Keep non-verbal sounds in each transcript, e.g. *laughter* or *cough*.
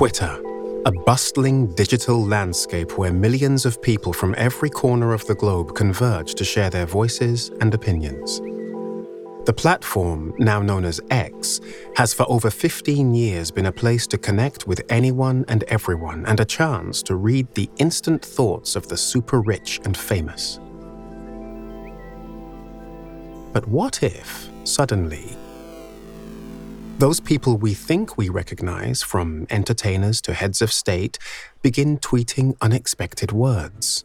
Twitter, a bustling digital landscape where millions of people from every corner of the globe converge to share their voices and opinions. The platform, now known as X, has for over 15 years been a place to connect with anyone and everyone and a chance to read the instant thoughts of the super rich and famous. But what if, suddenly, those people we think we recognize, from entertainers to heads of state, begin tweeting unexpected words,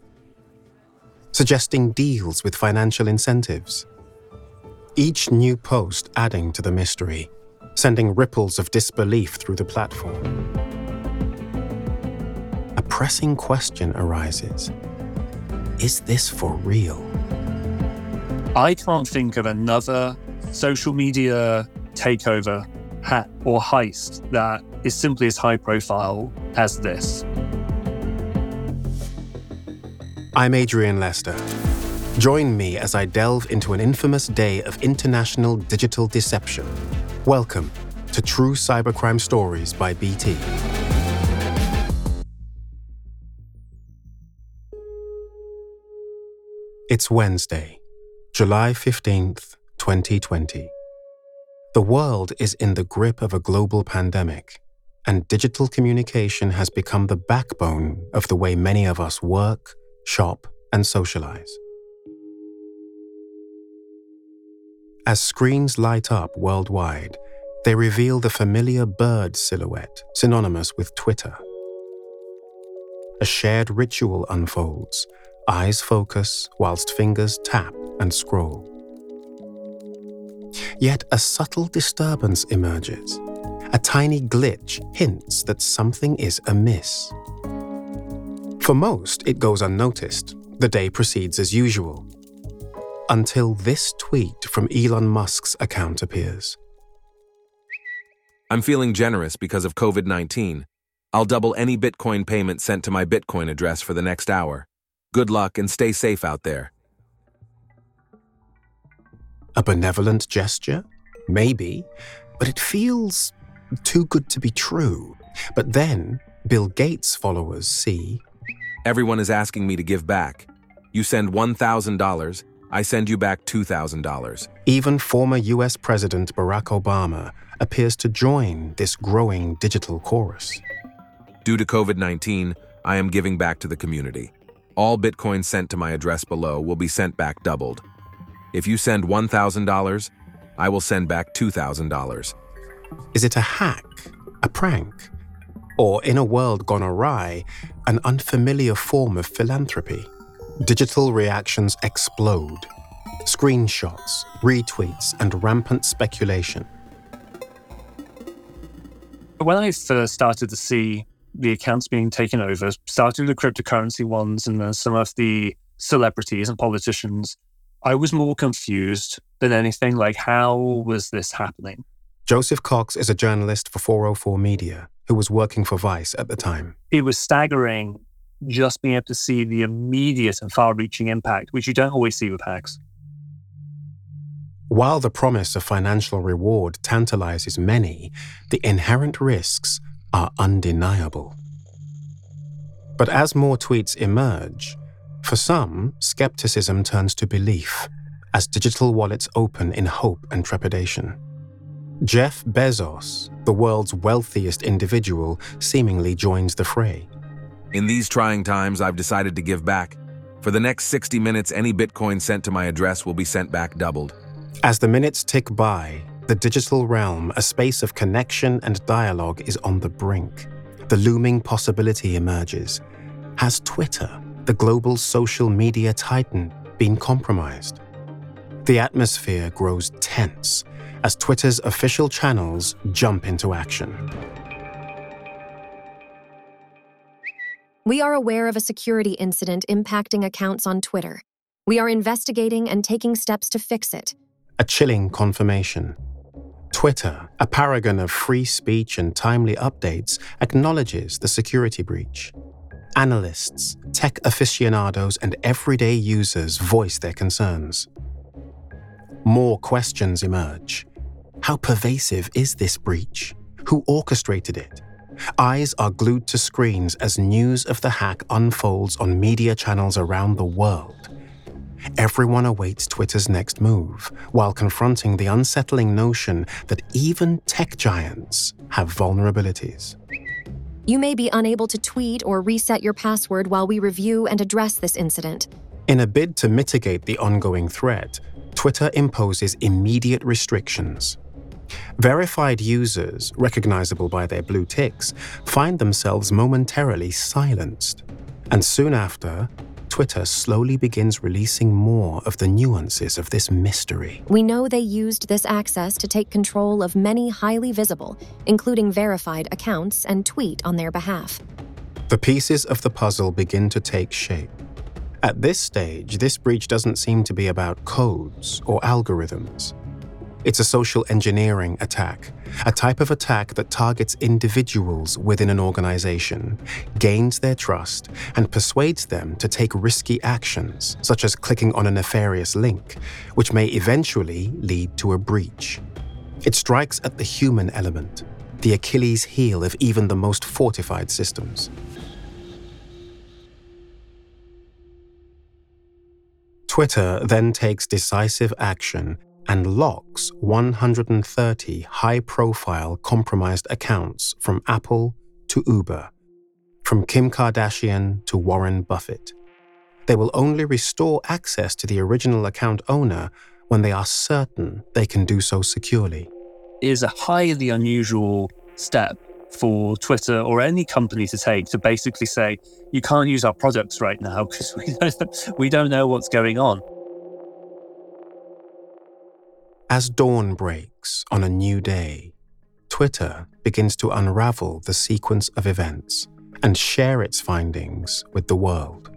suggesting deals with financial incentives. Each new post adding to the mystery, sending ripples of disbelief through the platform. A pressing question arises Is this for real? I can't think of another social media takeover hat or heist that is simply as high profile as this. I'm Adrian Lester. Join me as I delve into an infamous day of international digital deception. Welcome to True Cybercrime Stories by BT. It's Wednesday, July 15th, 2020. The world is in the grip of a global pandemic, and digital communication has become the backbone of the way many of us work, shop, and socialize. As screens light up worldwide, they reveal the familiar bird silhouette synonymous with Twitter. A shared ritual unfolds, eyes focus whilst fingers tap and scroll. Yet a subtle disturbance emerges. A tiny glitch hints that something is amiss. For most, it goes unnoticed. The day proceeds as usual. Until this tweet from Elon Musk's account appears. I'm feeling generous because of COVID 19. I'll double any Bitcoin payment sent to my Bitcoin address for the next hour. Good luck and stay safe out there. A benevolent gesture? Maybe, but it feels too good to be true. But then, Bill Gates' followers see. Everyone is asking me to give back. You send $1,000, I send you back $2,000. Even former US President Barack Obama appears to join this growing digital chorus. Due to COVID 19, I am giving back to the community. All Bitcoin sent to my address below will be sent back doubled. If you send $1,000, I will send back $2,000. Is it a hack, a prank, or in a world gone awry, an unfamiliar form of philanthropy? Digital reactions explode. Screenshots, retweets, and rampant speculation. When I first started to see the accounts being taken over, starting with the cryptocurrency ones and then some of the celebrities and politicians, I was more confused than anything. Like, how was this happening? Joseph Cox is a journalist for 404 Media who was working for Vice at the time. It was staggering just being able to see the immediate and far reaching impact, which you don't always see with hacks. While the promise of financial reward tantalizes many, the inherent risks are undeniable. But as more tweets emerge, for some, skepticism turns to belief as digital wallets open in hope and trepidation. Jeff Bezos, the world's wealthiest individual, seemingly joins the fray. In these trying times, I've decided to give back. For the next 60 minutes, any Bitcoin sent to my address will be sent back doubled. As the minutes tick by, the digital realm, a space of connection and dialogue, is on the brink. The looming possibility emerges. Has Twitter, the global social media titan, been compromised? The atmosphere grows tense as Twitter's official channels jump into action. We are aware of a security incident impacting accounts on Twitter. We are investigating and taking steps to fix it. A chilling confirmation. Twitter, a paragon of free speech and timely updates, acknowledges the security breach. Analysts, tech aficionados, and everyday users voice their concerns. More questions emerge. How pervasive is this breach? Who orchestrated it? Eyes are glued to screens as news of the hack unfolds on media channels around the world. Everyone awaits Twitter's next move, while confronting the unsettling notion that even tech giants have vulnerabilities. You may be unable to tweet or reset your password while we review and address this incident. In a bid to mitigate the ongoing threat, Twitter imposes immediate restrictions. Verified users, recognizable by their blue ticks, find themselves momentarily silenced. And soon after, Twitter slowly begins releasing more of the nuances of this mystery. We know they used this access to take control of many highly visible, including verified accounts, and tweet on their behalf. The pieces of the puzzle begin to take shape. At this stage, this breach doesn't seem to be about codes or algorithms. It's a social engineering attack, a type of attack that targets individuals within an organization, gains their trust, and persuades them to take risky actions, such as clicking on a nefarious link, which may eventually lead to a breach. It strikes at the human element, the Achilles heel of even the most fortified systems. Twitter then takes decisive action and locks 130 high profile compromised accounts from Apple to Uber, from Kim Kardashian to Warren Buffett. They will only restore access to the original account owner when they are certain they can do so securely. It is a highly unusual step for Twitter or any company to take to basically say, you can't use our products right now because we don't, we don't know what's going on. As dawn breaks on a new day, Twitter begins to unravel the sequence of events and share its findings with the world.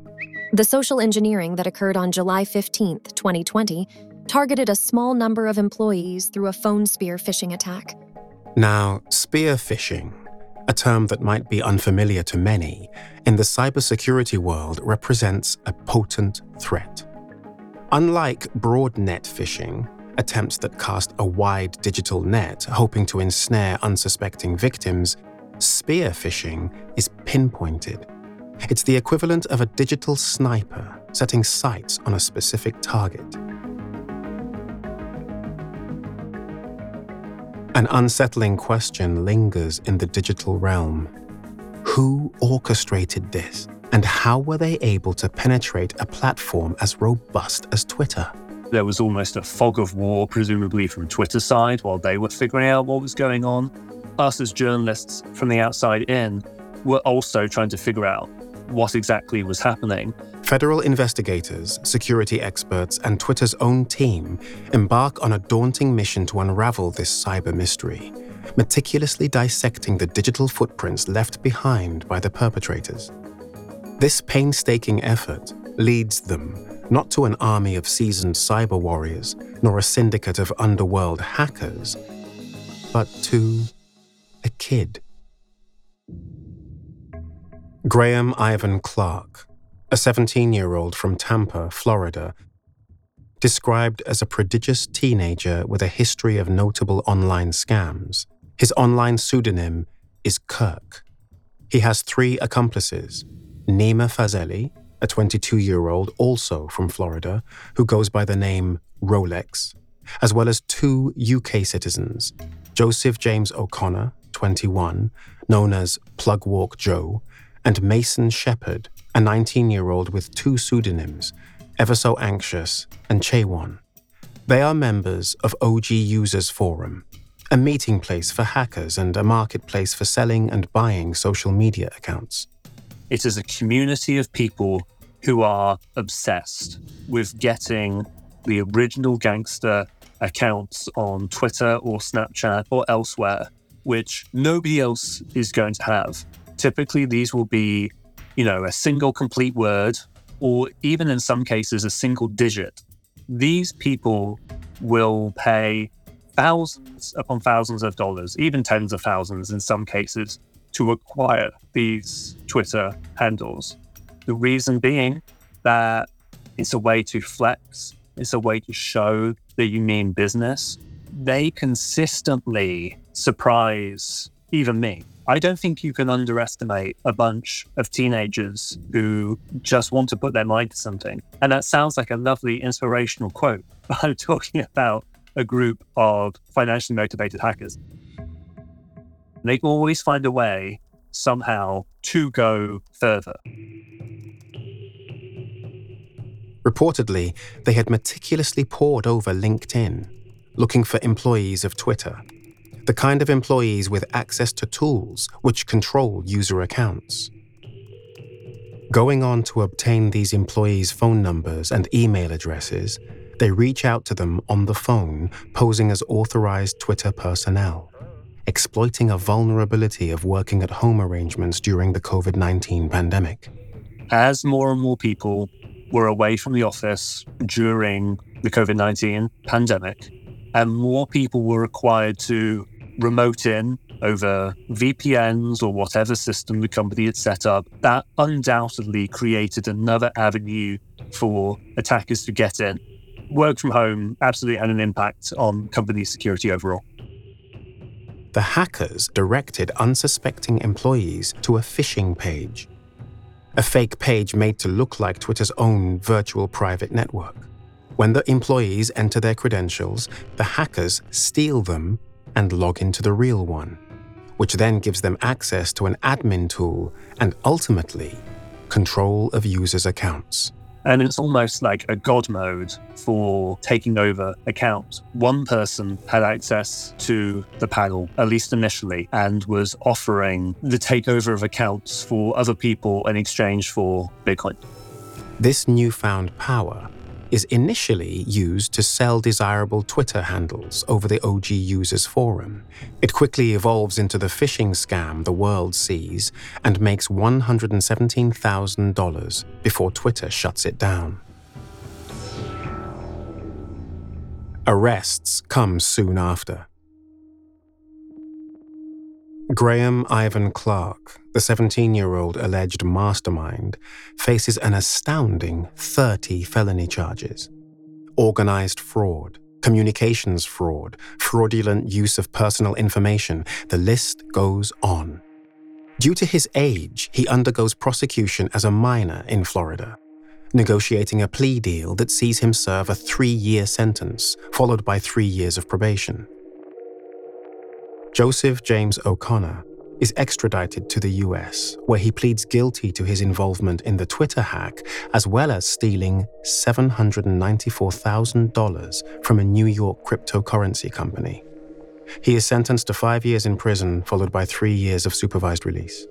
The social engineering that occurred on July 15, 2020, targeted a small number of employees through a phone spear phishing attack. Now, spear phishing, a term that might be unfamiliar to many, in the cybersecurity world represents a potent threat. Unlike broadnet phishing, attempts that cast a wide digital net hoping to ensnare unsuspecting victims, spear phishing is pinpointed. It's the equivalent of a digital sniper setting sights on a specific target. An unsettling question lingers in the digital realm. Who orchestrated this, and how were they able to penetrate a platform as robust as Twitter? There was almost a fog of war, presumably from Twitter's side, while they were figuring out what was going on. Us as journalists from the outside in were also trying to figure out what exactly was happening. Federal investigators, security experts, and Twitter's own team embark on a daunting mission to unravel this cyber mystery, meticulously dissecting the digital footprints left behind by the perpetrators. This painstaking effort leads them not to an army of seasoned cyber warriors, nor a syndicate of underworld hackers, but to a kid. Graham Ivan Clark, a 17 year old from Tampa, Florida, described as a prodigious teenager with a history of notable online scams. His online pseudonym is Kirk. He has three accomplices Nima Fazeli, a 22 year old also from Florida who goes by the name Rolex, as well as two UK citizens, Joseph James O'Connor, 21, known as Plugwalk Joe, and Mason Sheppard, a 19 year old with two pseudonyms, Ever So Anxious and Chaewon. They are members of OG Users Forum, a meeting place for hackers and a marketplace for selling and buying social media accounts. It is a community of people who are obsessed with getting the original gangster accounts on Twitter or Snapchat or elsewhere, which nobody else is going to have. Typically, these will be, you know, a single complete word, or even in some cases, a single digit. These people will pay thousands upon thousands of dollars, even tens of thousands in some cases, to acquire these Twitter handles. The reason being that it's a way to flex, it's a way to show that you mean business. They consistently surprise even me. I don't think you can underestimate a bunch of teenagers who just want to put their mind to something. And that sounds like a lovely inspirational quote, *laughs* but I'm talking about a group of financially motivated hackers. They always find a way somehow to go further. Reportedly, they had meticulously pored over LinkedIn, looking for employees of Twitter the kind of employees with access to tools which control user accounts. Going on to obtain these employees' phone numbers and email addresses, they reach out to them on the phone, posing as authorized Twitter personnel, exploiting a vulnerability of working at home arrangements during the COVID 19 pandemic. As more and more people were away from the office during the COVID 19 pandemic, and more people were required to remote in over VPNs or whatever system the company had set up, that undoubtedly created another avenue for attackers to get in. Work from home absolutely had an impact on company security overall. The hackers directed unsuspecting employees to a phishing page, a fake page made to look like Twitter's own virtual private network. When the employees enter their credentials, the hackers steal them and log into the real one, which then gives them access to an admin tool and ultimately control of users' accounts. And it's almost like a god mode for taking over accounts. One person had access to the panel, at least initially, and was offering the takeover of accounts for other people in exchange for Bitcoin. This newfound power is initially used to sell desirable Twitter handles over the OG users forum. It quickly evolves into the phishing scam the world sees and makes $117,000 before Twitter shuts it down. Arrests come soon after. Graham Ivan Clark, the 17 year old alleged mastermind, faces an astounding 30 felony charges organized fraud, communications fraud, fraudulent use of personal information. The list goes on. Due to his age, he undergoes prosecution as a minor in Florida, negotiating a plea deal that sees him serve a three year sentence, followed by three years of probation. Joseph James O'Connor is extradited to the US, where he pleads guilty to his involvement in the Twitter hack, as well as stealing $794,000 from a New York cryptocurrency company. He is sentenced to five years in prison, followed by three years of supervised release.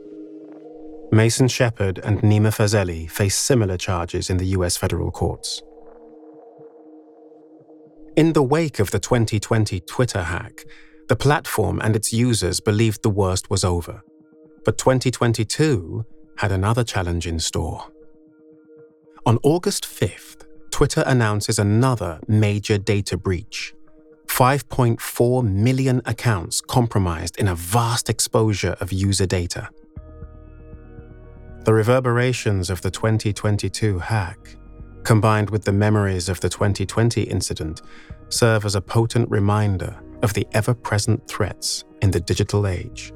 Mason Sheppard and Nima Fazeli face similar charges in the US federal courts. In the wake of the 2020 Twitter hack, the platform and its users believed the worst was over. But 2022 had another challenge in store. On August 5th, Twitter announces another major data breach 5.4 million accounts compromised in a vast exposure of user data. The reverberations of the 2022 hack, combined with the memories of the 2020 incident, serve as a potent reminder of the ever present threats in the digital age.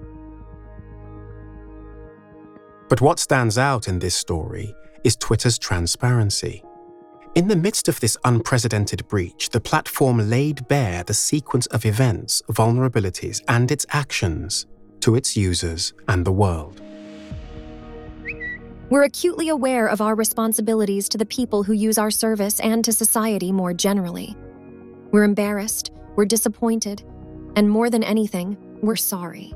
But what stands out in this story is Twitter's transparency. In the midst of this unprecedented breach, the platform laid bare the sequence of events, vulnerabilities, and its actions to its users and the world. We're acutely aware of our responsibilities to the people who use our service and to society more generally. We're embarrassed, we're disappointed, and more than anything, we're sorry.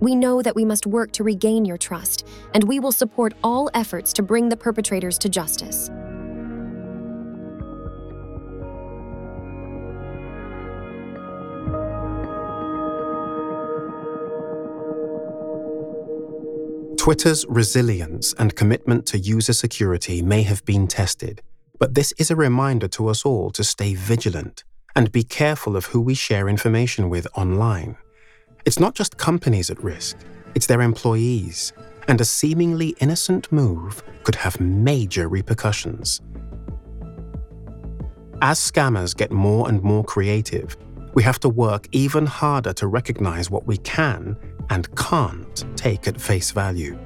We know that we must work to regain your trust, and we will support all efforts to bring the perpetrators to justice. Twitter's resilience and commitment to user security may have been tested, but this is a reminder to us all to stay vigilant and be careful of who we share information with online. It's not just companies at risk, it's their employees, and a seemingly innocent move could have major repercussions. As scammers get more and more creative, we have to work even harder to recognize what we can and can't take at face value.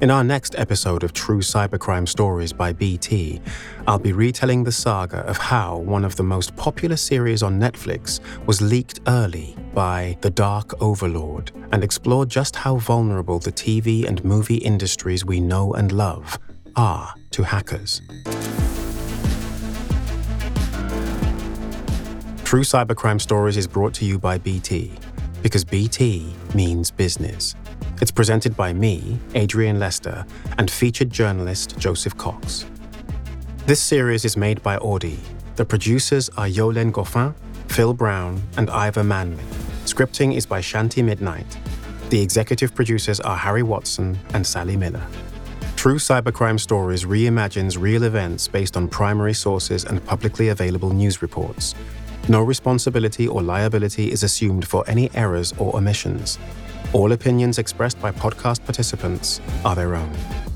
In our next episode of True Cybercrime Stories by BT, I'll be retelling the saga of how one of the most popular series on Netflix was leaked early by the Dark Overlord and explore just how vulnerable the TV and movie industries we know and love are to hackers. True Cybercrime Stories is brought to you by BT because BT means business. It's presented by me, Adrian Lester, and featured journalist Joseph Cox. This series is made by Auddy. The producers are Joleen Goffin, Phill Brown, and Ivor Manley. Scripting is by Shantie Midnight. The executive producers are Harri Watson and Sally Miller. True Cybercrime Stories reimagines real events based on primary sources and publicly available news reports. No responsibility or liability is assumed for any errors or omissions. All opinions expressed by podcast participants are their own.